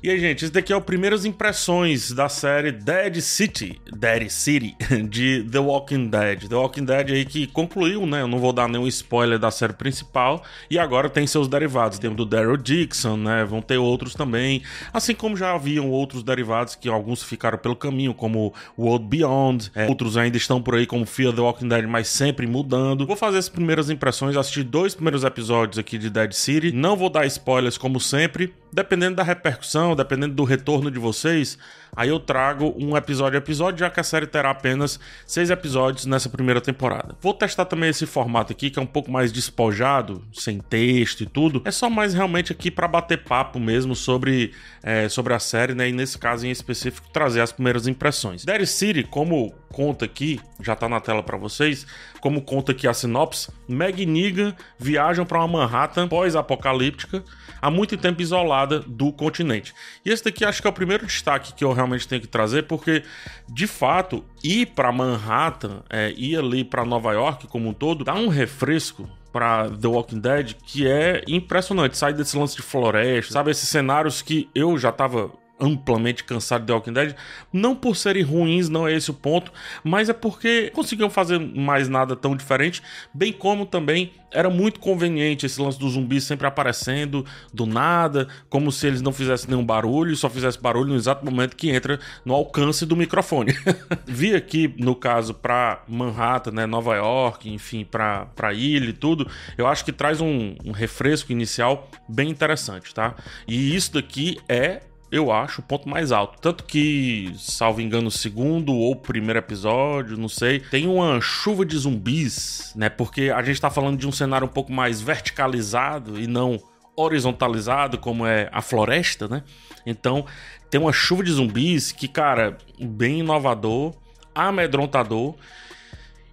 E aí, gente, esse daqui é o Primeiras Impressões da série Dead City, Dead City, de The Walking Dead. The Walking Dead aí que concluiu, né? Eu não vou dar nenhum spoiler da série principal. E agora tem seus derivados. Tem o do Daryl Dixon, né? Vão ter outros também. Assim como já haviam outros derivados que alguns ficaram pelo caminho, como World Beyond. É, outros ainda estão por aí, como Fear The Walking Dead, mas sempre mudando. Vou fazer as primeiras impressões, assistir dois primeiros episódios aqui de Dead City. Não vou dar spoilers como sempre. Dependendo da repercussão, dependendo do retorno de vocês, aí eu trago um episódio a episódio, já que a série terá apenas seis episódios nessa primeira temporada. Vou testar também esse formato aqui, que é um pouco mais despojado, sem texto e tudo. É só mais realmente aqui para bater papo mesmo sobre, é, sobre a série, né? E nesse caso em específico, trazer as primeiras impressões. Derry City, como conta aqui, já tá na tela para vocês, como conta aqui a sinopse, Meg e Negan viajam para uma Manhattan pós-apocalíptica, há muito tempo isolada do continente. E esse daqui acho que é o primeiro destaque que eu realmente tenho que trazer, porque de fato ir para Manhattan, é, ir ali para Nova York como um todo, dá um refresco para The Walking Dead que é impressionante. Sai desse lance de floresta, sabe? Esses cenários que eu já tava amplamente cansado de Walking Dead, não por serem ruins, não é esse o ponto, mas é porque conseguiam fazer mais nada tão diferente, bem como também era muito conveniente esse lance dos zumbis sempre aparecendo do nada, como se eles não fizessem nenhum barulho, só fizesse barulho no exato momento que entra no alcance do microfone. Vi aqui, no caso, para Manhattan, né, Nova York, enfim, para ilha e tudo, eu acho que traz um, um refresco inicial bem interessante, tá? E isso daqui é eu acho, o ponto mais alto. Tanto que, salvo engano, o segundo ou primeiro episódio, não sei, tem uma chuva de zumbis, né? Porque a gente tá falando de um cenário um pouco mais verticalizado e não horizontalizado, como é a floresta, né? Então, tem uma chuva de zumbis que, cara, bem inovador, amedrontador.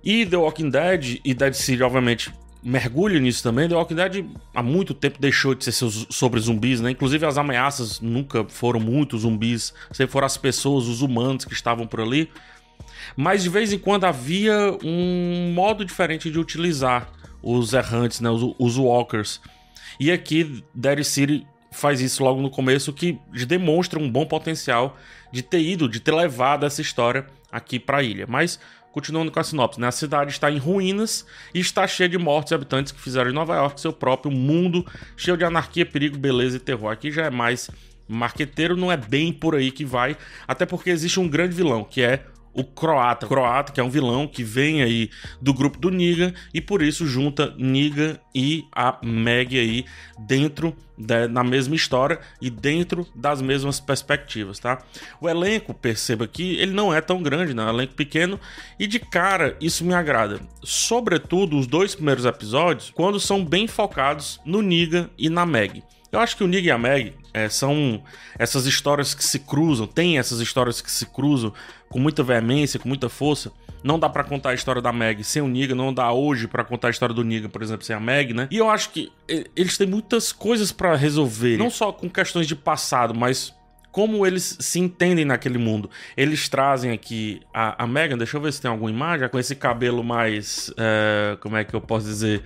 E The Walking Dead e Dead City, obviamente, mergulha nisso também. The Walking Dead há muito tempo deixou de ser sobre zumbis, né? Inclusive as ameaças nunca foram muito zumbis, sempre foram as pessoas, os humanos que estavam por ali. Mas de vez em quando havia um modo diferente de utilizar os errantes, né? os, os walkers. E aqui Dead City faz isso logo no começo, que demonstra um bom potencial de ter ido, de ter levado essa história aqui para a ilha. Mas Continuando com a sinopse, né? A cidade está em ruínas e está cheia de mortos e habitantes que fizeram de Nova York seu próprio mundo, cheio de anarquia, perigo, beleza e terror. Aqui já é mais marqueteiro, não é bem por aí que vai, até porque existe um grande vilão, que é o Croata. Croata, que é um vilão que vem aí do grupo do Niga e por isso junta Niga e a Meg aí dentro da, na mesma história e dentro das mesmas perspectivas, tá? O elenco, perceba que ele não é tão grande, né? É um elenco pequeno e de cara isso me agrada. Sobretudo os dois primeiros episódios, quando são bem focados no Niga e na Meg. Eu acho que o Niga e a Meg é, são essas histórias que se cruzam, tem essas histórias que se cruzam com muita veemência, com muita força. Não dá para contar a história da Meg sem o Niga, não dá hoje para contar a história do Niga, por exemplo, sem a Meg, né? E eu acho que eles têm muitas coisas para resolver, não só com questões de passado, mas como eles se entendem naquele mundo. Eles trazem aqui a, a Megan, deixa eu ver se tem alguma imagem, com esse cabelo mais. É, como é que eu posso dizer?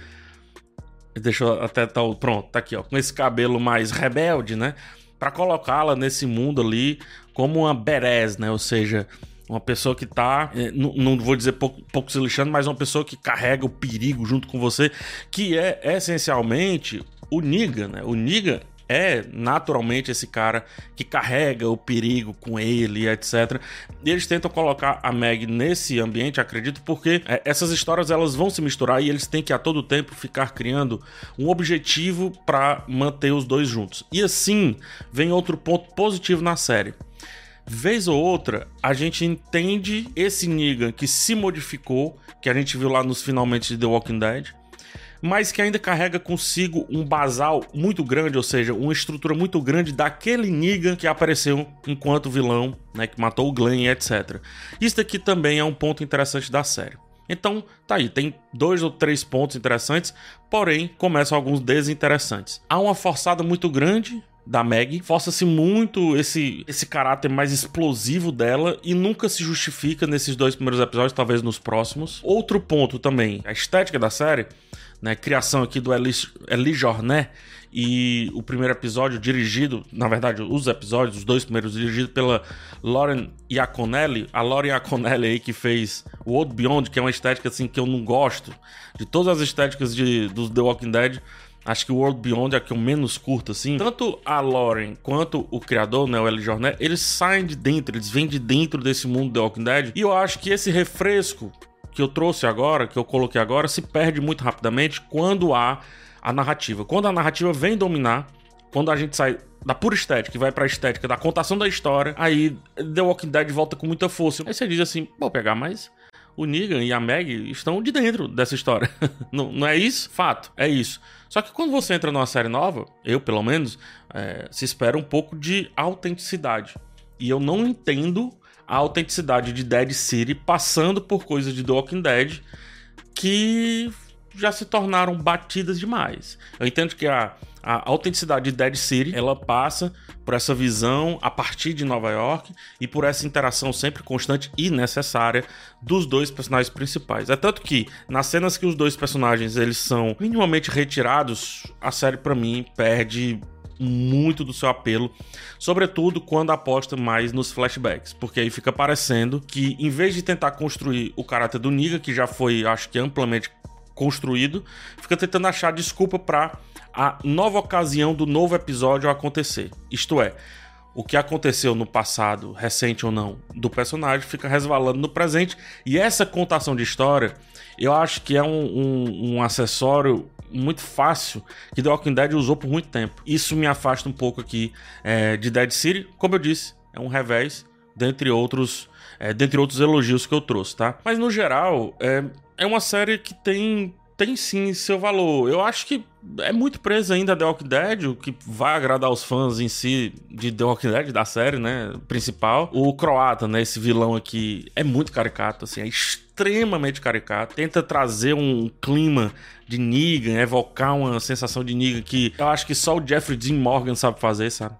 Deixa eu até tá pronto, tá aqui, ó, com esse cabelo mais rebelde, né? Para colocá-la nesse mundo ali como uma berez, né? Ou seja, uma pessoa que tá, é, não, não vou dizer pouco, pouco se lixando, mas uma pessoa que carrega o perigo junto com você, que é essencialmente o Niga, né? O Niga é naturalmente esse cara que carrega o perigo com ele, etc. E eles tentam colocar a Meg nesse ambiente, acredito, porque é, essas histórias elas vão se misturar e eles têm que a todo tempo ficar criando um objetivo para manter os dois juntos. E assim vem outro ponto positivo na série. Vez ou outra, a gente entende esse Negan que se modificou, que a gente viu lá nos finalmente de The Walking Dead, mas que ainda carrega consigo um basal muito grande, ou seja, uma estrutura muito grande daquele Negan que apareceu enquanto vilão, né, que matou o Glenn, etc. Isso daqui também é um ponto interessante da série. Então, tá aí, tem dois ou três pontos interessantes, porém começam alguns desinteressantes. Há uma forçada muito grande da Meg. Força-se muito esse, esse caráter mais explosivo dela e nunca se justifica nesses dois primeiros episódios, talvez nos próximos. Outro ponto também, a estética da série né, criação aqui do Eli, Eli Jornet, E o primeiro episódio, dirigido, na verdade, os episódios, os dois primeiros, dirigidos pela Lauren Iaconelli. A Lauren Iaconelli aí que fez o Old Beyond, que é uma estética assim que eu não gosto. De todas as estéticas de, do The Walking Dead, Acho que o World Beyond é a que eu menos curto, assim. Tanto a Lauren quanto o criador, né, o L. Jornet, eles saem de dentro, eles vêm de dentro desse mundo The Walking Dead. E eu acho que esse refresco que eu trouxe agora, que eu coloquei agora, se perde muito rapidamente quando há a narrativa. Quando a narrativa vem dominar, quando a gente sai da pura estética e vai pra estética da contação da história, aí The Walking Dead volta com muita força. Aí você diz assim, vou pegar mais. O Negan e a Meg estão de dentro dessa história. não, não é isso? Fato, é isso. Só que quando você entra numa série nova, eu pelo menos, é, se espera um pouco de autenticidade. E eu não entendo a autenticidade de Dead City passando por coisas de The Walking Dead que já se tornaram batidas demais. Eu entendo que a, a autenticidade de Dead City ela passa por essa visão a partir de Nova York e por essa interação sempre constante e necessária dos dois personagens principais. É tanto que nas cenas que os dois personagens eles são minimamente retirados, a série para mim perde muito do seu apelo, sobretudo quando aposta mais nos flashbacks, porque aí fica parecendo que em vez de tentar construir o caráter do Niga, que já foi, acho que amplamente construído, fica tentando achar desculpa para a nova ocasião do novo episódio acontecer. Isto é, o que aconteceu no passado, recente ou não, do personagem fica resvalando no presente. E essa contação de história, eu acho que é um, um, um acessório muito fácil que The Walking Dead usou por muito tempo. Isso me afasta um pouco aqui é, de Dead City. Como eu disse, é um revés, dentre outros, é, dentre outros elogios que eu trouxe, tá? Mas no geral, é, é uma série que tem tem sim seu valor. Eu acho que é muito preso ainda The Walking Dead, o que vai agradar os fãs em si de The Walking Dead, da série, né, principal. O croata, né, esse vilão aqui, é muito caricato, assim, é extremamente caricato. Tenta trazer um clima de Negan, evocar uma sensação de Negan que eu acho que só o Jeffrey Dean Morgan sabe fazer, sabe?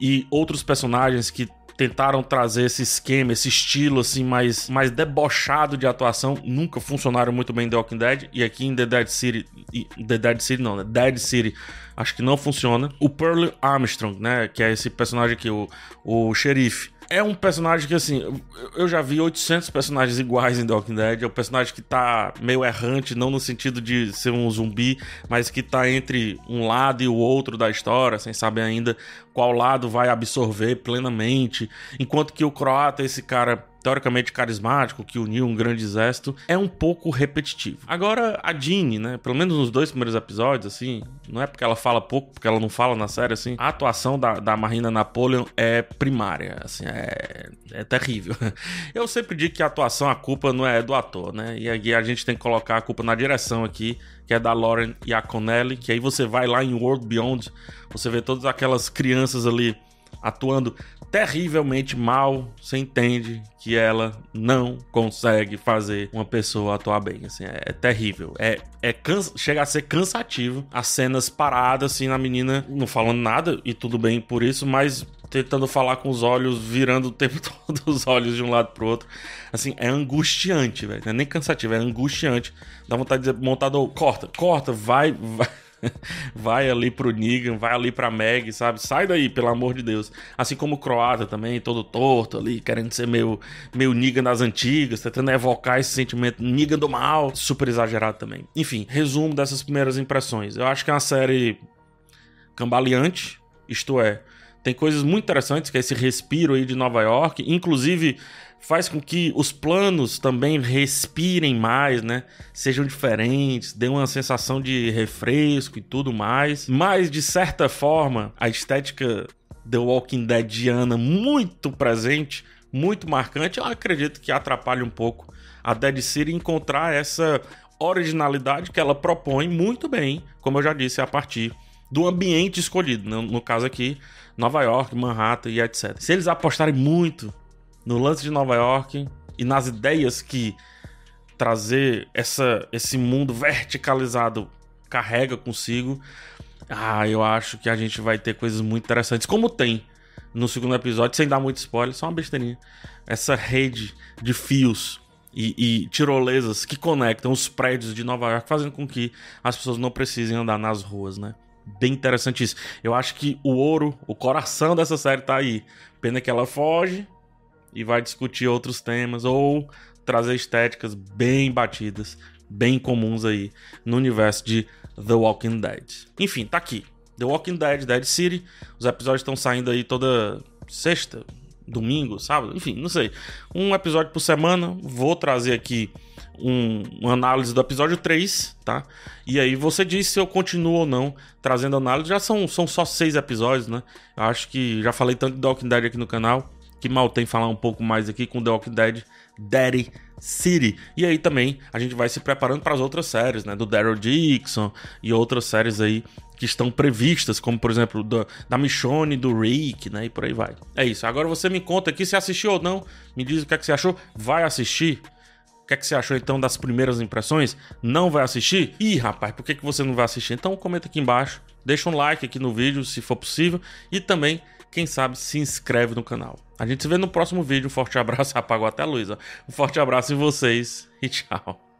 E outros personagens que tentaram trazer esse esquema, esse estilo assim mais, mais debochado de atuação, nunca funcionaram muito bem em The Walking Dead e aqui em The Dead City, The Dead City não, né? Dead City, acho que não funciona. O Pearl Armstrong, né, que é esse personagem aqui, o, o xerife, é um personagem que, assim, eu já vi 800 personagens iguais em The Walking Dead. É um personagem que tá meio errante, não no sentido de ser um zumbi, mas que tá entre um lado e o outro da história, sem saber ainda qual lado vai absorver plenamente. Enquanto que o croata, esse cara teoricamente carismático, que uniu um grande exército, é um pouco repetitivo. Agora, a Jeanne, né, pelo menos nos dois primeiros episódios, assim, não é porque ela fala pouco, porque ela não fala na série, assim, a atuação da, da Marina Napoleon é primária, assim, é, é terrível. Eu sempre digo que a atuação, a culpa não é do ator, né, e aí a gente tem que colocar a culpa na direção aqui, que é da Lauren Iaconelli, que aí você vai lá em World Beyond, você vê todas aquelas crianças ali atuando terrivelmente mal, você entende que ela não consegue fazer uma pessoa atuar bem. Assim, é, é terrível. É, é chega a ser cansativo as cenas paradas, assim, na menina não falando nada, e tudo bem por isso, mas tentando falar com os olhos, virando o tempo todo os olhos de um lado pro outro. Assim, é angustiante, velho. Não é nem cansativo, é angustiante. Dá vontade de dizer, montador, corta, corta, vai, vai vai ali pro Negan, vai ali pra Meg, sabe? Sai daí, pelo amor de Deus. Assim como o Croata também, todo torto ali, querendo ser meio, meio Negan das antigas, tentando evocar esse sentimento Negan do mal, super exagerado também. Enfim, resumo dessas primeiras impressões. Eu acho que é uma série cambaleante, isto é, tem coisas muito interessantes, que é esse respiro aí de Nova York, inclusive faz com que os planos também respirem mais, né? Sejam diferentes, dê uma sensação de refresco e tudo mais. Mas de certa forma, a estética The Walking Deadiana muito presente, muito marcante, eu acredito que atrapalha um pouco a Dead City encontrar essa originalidade que ela propõe muito bem, como eu já disse, a partir do ambiente escolhido, no, no caso aqui, Nova York, Manhattan e etc. Se eles apostarem muito no lance de Nova York e nas ideias que trazer essa, esse mundo verticalizado carrega consigo, ah, eu acho que a gente vai ter coisas muito interessantes, como tem no segundo episódio, sem dar muito spoiler, só uma besteirinha. Essa rede de fios e, e, tirolesas que conectam os prédios de Nova York, fazendo com que as pessoas não precisem andar nas ruas, né? bem interessante isso. Eu acho que o ouro, o coração dessa série tá aí. Pena que ela foge e vai discutir outros temas ou trazer estéticas bem batidas, bem comuns aí no universo de The Walking Dead. Enfim, tá aqui. The Walking Dead, Dead City. Os episódios estão saindo aí toda sexta, domingo, sábado, enfim, não sei. Um episódio por semana. Vou trazer aqui um, uma análise do episódio 3, tá? E aí você diz se eu continuo ou não trazendo análise. Já são, são só seis episódios, né? Acho que já falei tanto de The Walking Dead aqui no canal. Que mal tem falar um pouco mais aqui com The Walking Dead Daddy City. E aí também a gente vai se preparando para as outras séries, né? Do Daryl Dixon e outras séries aí que estão previstas, como por exemplo da, da Michonne, do Rick, né? E por aí vai. É isso. Agora você me conta aqui se assistiu ou não. Me diz o que, é que você achou. Vai assistir? O que, é que você achou então das primeiras impressões? Não vai assistir? Ih, rapaz, por que, que você não vai assistir? Então comenta aqui embaixo, deixa um like aqui no vídeo se for possível e também quem sabe se inscreve no canal. A gente se vê no próximo vídeo. Um forte abraço. Apagou até a luz. Ó. Um forte abraço em vocês e tchau.